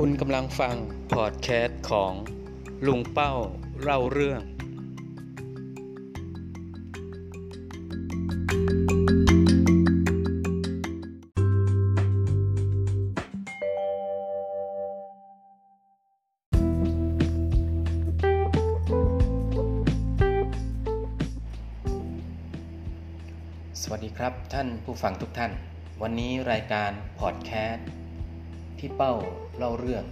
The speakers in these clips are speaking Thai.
คุณกำลังฟังพอดแคสต์ของลุงเป้าเล่าเรื่อง สวัสดีครับท่านผู้ฟังทุกท่าน วันนี้รายการพอดแคสต์พี่เป้า เล่าเรื่อง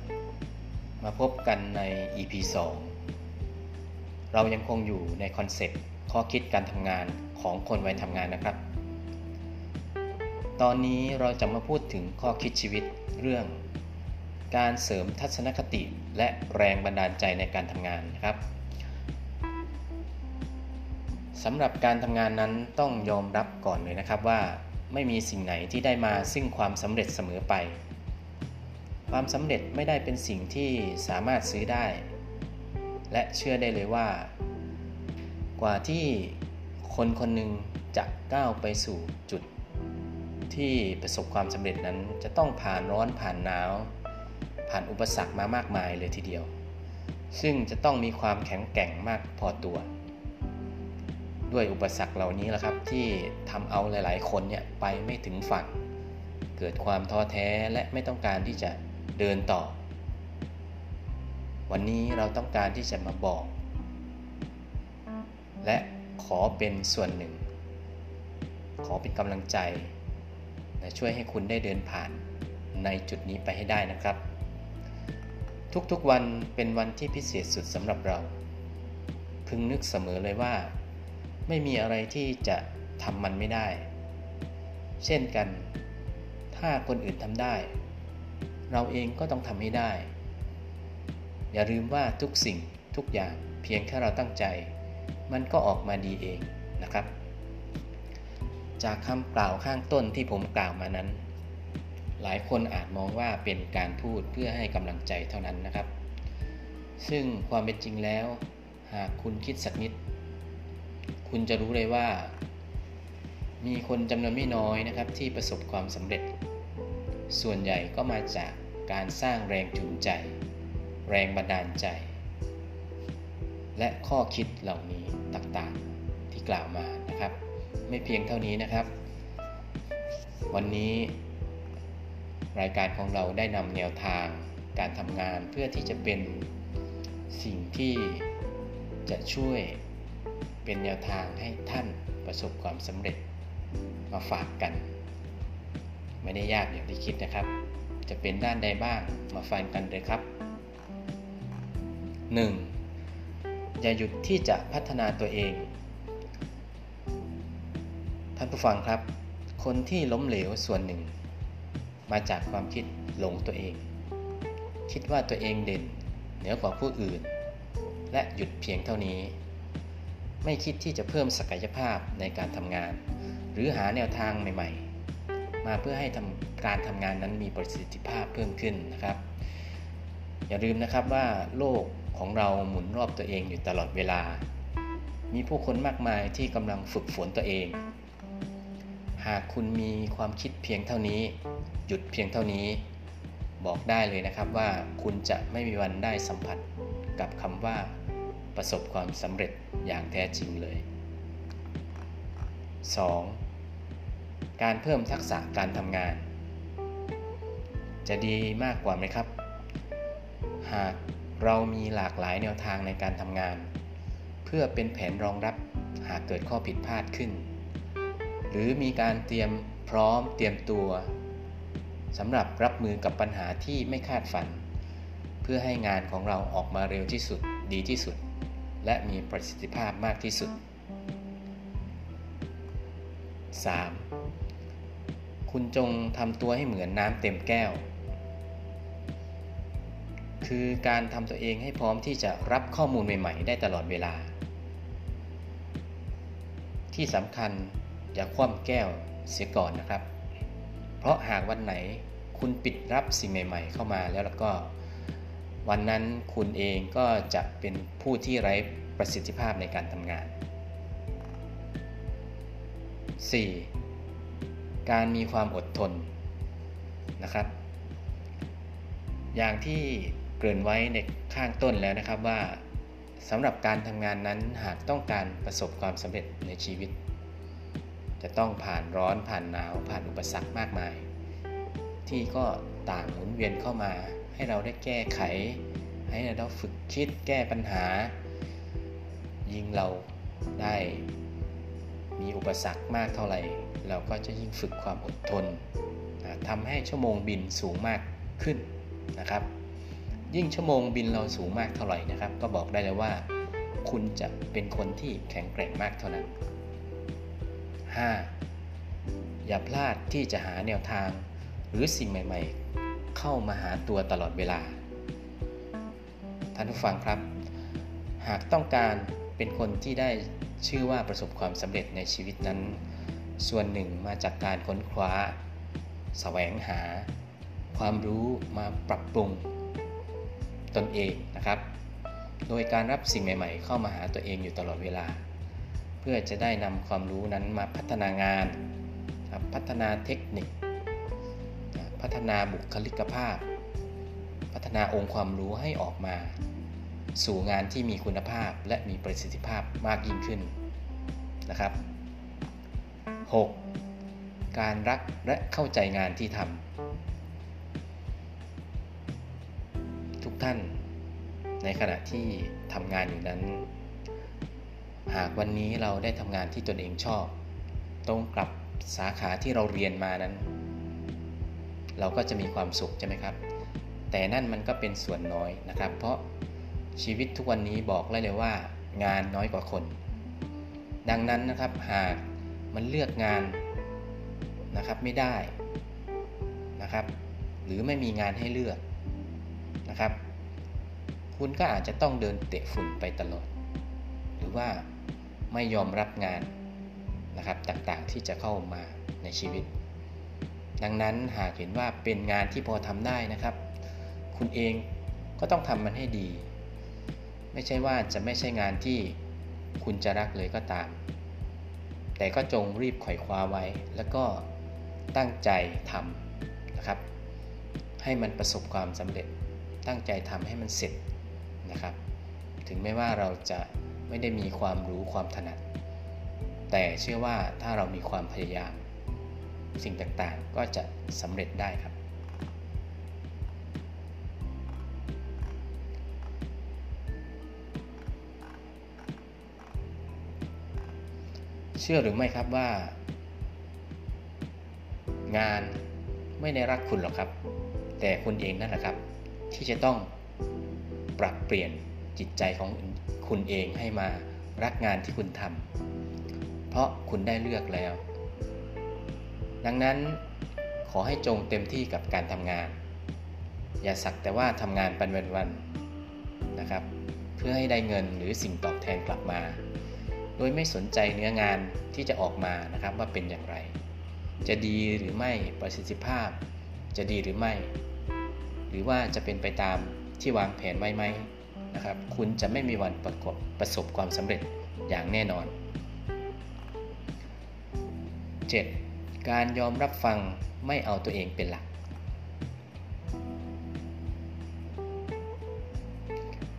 มาพบกันใน EP 2 เรายังคงอยู่ในคอนเซปต์ข้อคิดการทำงานของคนวัยทำงานนะครับ ตอนนี้เราจะมาพูดถึงข้อคิดชีวิตเรื่อง การเสริมทัศนคติและแรงบันดาลใจในการทำงานนะครับสำหรับการทำงานนั้นต้องยอมรับก่อนเลยนะครับว่าไม่มีสิ่งไหนที่ได้มาซึ่งความสำเร็จเสมอไป ความสำเร็จไม่ได้เป็นสิ่งที่สามารถซื้อได้ และเชื่อได้เลยว่า กว่าที่คนคนหนึ่งจะก้าวไปสู่จุด ที่ประสบความสำเร็จนั้นจะต้องผ่านร้อนผ่านหนาว ผ่านอุปสรรคมามากมายเลยทีเดียว ซึ่งจะต้องมีความแข็งแกร่งมากพอตัว ด้วยอุปสรรคเหล่านี้แหละครับที่ทำเอาหลาย ๆ คนเนี่ยไปไม่ถึงฝั่งเกิดความท้อแท้และไม่ต้องการที่จะ เดินต่อ วันนี้เราต้องการที่จะมาบอก และขอเป็นส่วนหนึ่ง ขอเป็นกำลังใจและช่วยให้คุณได้เดินผ่านในจุดนี้ไปให้ได้นะครับ ทุกๆวันเป็นวันที่พิเศษสุดสำหรับเรา พึงนึกเสมอเลยว่า ไม่มีอะไรที่จะทำมันไม่ได้ เช่นกัน ถ้าคนอื่นทำได้ เราเองก็ต้องทำให้ได้ อย่าลืมว่าทุกสิ่งทุกอย่างเพียงแค่เราตั้งใจ มันก็ออกมาดีเองนะครับ จากคำกล่าวข้างต้นที่ผมกล่าวมานั้น หลายคนอาจมองว่าเป็นการพูดเพื่อให้กำลังใจเท่านั้นนะครับ ซึ่งความเป็นจริงแล้ว หากคุณคิดสักนิด คุณจะรู้เลยว่า มีคนจำนวนไม่น้อยนะครับที่ประสบความสำเร็จ ส่วนใหญ่ก็มาจาก การสร้างแรงจูงใจ แรงบันดาลใจ และข้อคิดเหล่านี้ต่างๆที่กล่าวมานะครับ ไม่เพียงเท่านี้นะครับ วันนี้รายการของเราได้นำแนวทางการทำงานเพื่อที่จะเป็นสิ่งที่จะช่วยเป็นแนวทางให้ท่านประสบความสำเร็จมาฝากกัน ไม่ได้ยากอย่างที่คิดนะครับ จะเป็นด้านใดบ้างมาฟังกันเลยครับ 1. อย่าหยุดที่จะพัฒนาตัวเอง ท่านผู้ฟังครับ คนที่ล้มเหลวส่วนหนึ่ง มาจากความคิดหลงตัวเอง คิดว่าตัวเองเด่นเหนือกว่าผู้อื่น และหยุดเพียงเท่านี้ ไม่คิดที่จะเพิ่มศักยภาพในการทำงาน หรือหาแนวทางใหม่ ๆ มาเพื่อให้ทำการทำงานนั้นมีประสิทธิภาพเพิ่มขึ้นนะครับ อย่าลืมนะครับว่าโลกของเราหมุนรอบตัวเองอยู่ตลอดเวลา มีผู้คนมากมายที่กำลังฝึกฝนตัวเอง หากคุณมีความคิดเพียงเท่านี้ หยุดเพียงเท่านี้ บอกได้เลยนะครับว่าคุณจะไม่มีวันได้สัมผัสกับคำว่าประสบความสำเร็จอย่างแท้จริงเลย 2. การเพิ่มทักษะการทำงาน จะดีมากกว่าไหมครับ หากเรามีหลากหลายแนวทางในการทำงาน เพื่อเป็นแผนรองรับหากเกิดข้อผิดพลาดขึ้น หรือมีการเตรียมพร้อมเตรียมตัวสำหรับรับมือกับปัญหาที่ไม่คาดฝัน เพื่อให้งานของเราออกมาเร็วที่สุดดีที่สุด และมีประสิทธิภาพมากที่สุด 3. คุณจงทำตัวให้เหมือนน้ำเต็มแก้ว คือการทำตัวเองให้พร้อมที่จะรับข้อมูลใหม่ ๆ ได้ตลอดเวลา ที่สำคัญอย่าคว่ำแก้วเสียก่อนนะครับ เพราะหากวันไหนคุณปิดรับสิ่งใหม่ ๆ เข้ามาแล้วแล้วก็ วันนั้นคุณเองก็จะเป็นผู้ที่ไร้ประสิทธิภาพในการทำงาน 4. การมีความอดทนนะครับ อย่างที่เกริ่นไว้ในข้างต้นแล้วนะครับว่าสำหรับการทำงานนั้นหากต้องการประสบความสำเร็จในชีวิต จะต้องผ่านร้อนผ่านหนาวผ่านอุปสรรคมากมาย ที่ก็ต่างหมุนเวียนเข้ามา ให้เราได้แก้ไข ให้เราฝึกคิดแก้ปัญหา ยิ่งเราได้ มีอุปสรรคมากเท่าไหร่ เราก็จะยิ่งฝึกความอดทนทำให้ชั่วโมงบินสูงมากขึ้นนะครับ ยิ่งชั่วโมงบินเราสูงมากเท่าไหร่นะครับ ก็บอกได้เลยว่า คุณจะเป็นคนที่แข็งแกร่งมากเท่านั้น 5. อย่าพลาดที่จะหาแนวทาง หรือสิ่งใหม่ ๆ เข้ามาหาตัวตลอดเวลา ท่านผู้ฟังครับ หากต้องการเป็นคนที่ได้ ชื่อว่าประสบความสำเร็จในชีวิตนั้น ส่วนหนึ่งมาจากการค้นคว้าแสวงหา ความรู้มาปรับปรุง ตนเองนะครับ โดยการรับสิ่งใหม่ ๆ เข้ามาหาตัวเองอยู่ตลอดเวลา เพื่อจะได้นำความรู้นั้นมาพัฒนางาน พัฒนาเทคนิค พัฒนาบุคลิกภาพ พัฒนาองค์ความรู้ให้ออกมา สู่งานที่มีคุณภาพและมีประสิทธิภาพมากยิ่งขึ้นนะครับ 6. การรักและเข้าใจงานที่ทำทุกท่านในขณะที่ทำงานอยู่นั้น หากวันนี้เราได้ทำงานที่ตนเองชอบตรงกลับสาขาที่เราเรียนมานั้น เราก็จะมีความสุขใช่ไหมครับ แต่นั่นมันก็เป็นส่วนน้อยนะครับ เพราะ ชีวิตทุกวันนี้บอกเลยเลยว่า งานน้อยกว่าคน ดังนั้นนะครับหากมันเลือกงานนะครับไม่ได้นะครับ หรือไม่มีงานให้เลือกนะครับ คุณก็อาจจะต้องเดินเตะฝุ่นไปตลอด หรือว่าไม่ยอมรับงานนะครับต่างๆที่จะเข้ามาในชีวิต ดังนั้นหากเห็นว่าเป็นงานที่พอทำได้นะครับ คุณเองก็ต้องทำมันให้ดี ไม่ใช่ว่าจะไม่ใช่งานที่คุณจะรักเลยก็ตาม แต่ก็จงรีบไขว่คว้าไว้ แล้วก็ตั้งใจทำนะครับ ให้มันประสบความสำเร็จ ตั้งใจทำให้มันเสร็จนะครับ ถึงแม้ว่าเราจะไม่ได้มีความรู้ความถนัด แต่เชื่อว่าถ้าเรามีความพยายาม สิ่งต่างๆก็จะสำเร็จได้ครับ เชื่อหรือไม่ครับว่า งานไม่ได้รักคุณหรอกครับ แต่คุณเองนั่นแหละครับ ที่จะต้องปรับเปลี่ยนจิตใจของคุณเองให้มารักงานที่คุณทำเพราะคุณได้เลือกแล้ว ดังนั้นขอให้จงเต็มที่กับการทำงาน อย่าสักแต่ว่าทำงานเป็นวันๆนะครับ เพื่อให้ได้เงินหรือสิ่งตอบแทนกลับมา โดยไม่สนใจเนื้องานที่จะออกมานะครับว่าเป็นอย่างไร จะดีหรือไม่ประสิทธิภาพ จะดีหรือไม่ หรือว่าจะเป็นไปตามที่วางแผนไว้ไหมนะครับคุณจะไม่มีวันประกบประสบความสำเร็จอย่างแน่นอน 7. การยอมรับฟังไม่เอาตัวเองเป็นหลัก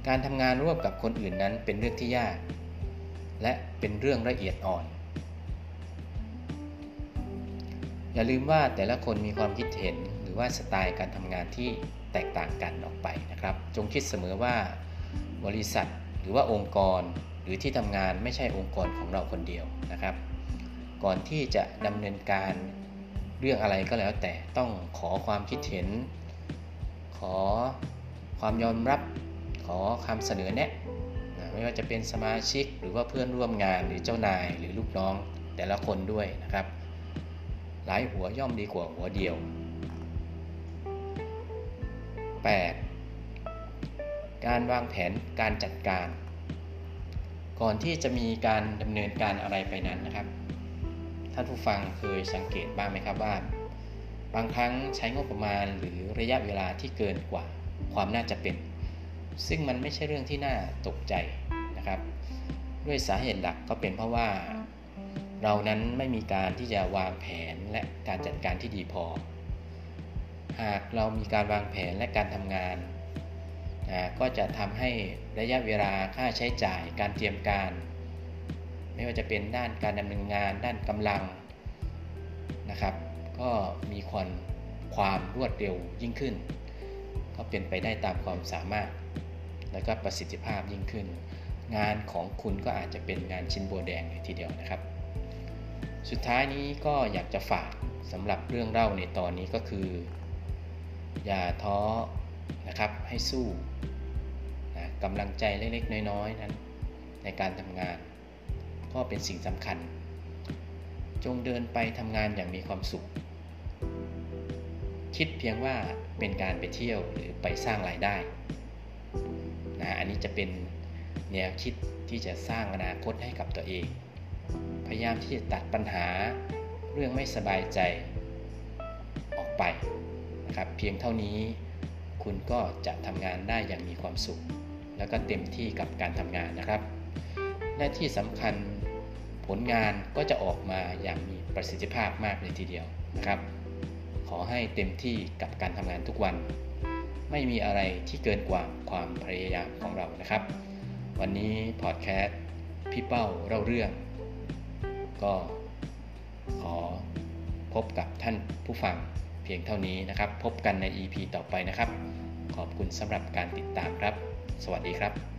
การทำงานร่วมกับคนอื่นนั้นเป็นเรื่องที่ยาก และเป็นเรื่องละเอียดอ่อน อย่าลืมว่าแต่ละคนมีความคิดเห็นหรือว่าสไตล์การทำงานที่แตกต่างกันออกไปนะครับ จงคิดเสมอว่า บริษัทหรือว่าองค์กรหรือที่ทำงานไม่ใช่องค์กรของเราคนเดียวนะครับ ก่อนที่จะดำเนินการเรื่องอะไรก็แล้วแต่ต้องขอความคิดเห็น ขอความยอมรับ ขอคำเสนอแนะ ไม่ว่าจะเป็นสมาชิก หรือว่าเพื่อนร่วมงานหรือเจ้านายหรือลูกน้องแต่ละคนด้วยนะครับ หลายหัวย่อมดีกว่าหัวเดียว 8. การวางแผนการจัดการ ก่อนที่จะมีการดำเนินการอะไรไปนั้นนะครับท่านผู้ฟังเคยสังเกตบ้างไหมครับว่า บางครั้งใช้งบประมาณหรือระยะเวลาที่เกินกว่าความน่าจะเป็น ซึ่งมันไม่ใช่เรื่องที่น่าตกใจนะครับ ด้วยสาเหตุหลักก็เป็นเพราะว่า เรานั้นไม่มีการที่จะวางแผนและการจัดการที่ดีพอ หากเรามีการวางแผนและการทำงานนะก็จะทำให้ระยะเวลาค่าใช้จ่ายการเตรียมการ ไม่ว่าจะเป็นด้านการดำเนินงาน ด้านกำลังนะครับ ก็มีความความรวดเร็วยิ่งขึ้น ก็เป็นไปได้ตามความสามารถ และก็ประสิทธิภาพยิ่งขึ้น งานของคุณก็อาจจะเป็นงานชิ้นโบวแดงเลยทีเดียวนะครับ สุดท้ายนี้ก็อยากจะฝากสำหรับเรื่องเล่าในตอนนี้ก็คือ อย่าท้อนะครับให้สู้นะกำลังใจเล็กๆ น้อยๆ นั้น ในการทำงาน ก็เป็นสิ่งสำคัญ จงเดินไปทำงานอย่างมีความสุข คิดเพียงว่าเป็นการไปเที่ยวหรือไปสร้างรายได้ อันนี้จะเป็นแนวคิดที่จะสร้างอนาคตให้กับตัวเอง พยายามที่จะตัดปัญหาเรื่องไม่สบายใจออกไปนะครับ เพียงเท่านี้คุณก็จะทำงานได้อย่างมีความสุข แล้วก็เต็มที่กับการทำงานนะครับ และที่สำคัญผลงานก็จะออกมาอย่างมีประสิทธิภาพมากเลยทีเดียวนะครับ ขอให้เต็มที่กับการทำงานทุกวัน ไม่มีอะไรที่เกินกว่าความพยายามของเรานะครับ วันนี้พอดแคสต์พี่เป้าเล่าเรื่อง ก็ขอพบกับท่านผู้ฟังเพียงเท่านี้นะครับ พบกันใน EP ต่อไปนะครับ ขอบคุณสำหรับการติดตามครับ สวัสดีครับ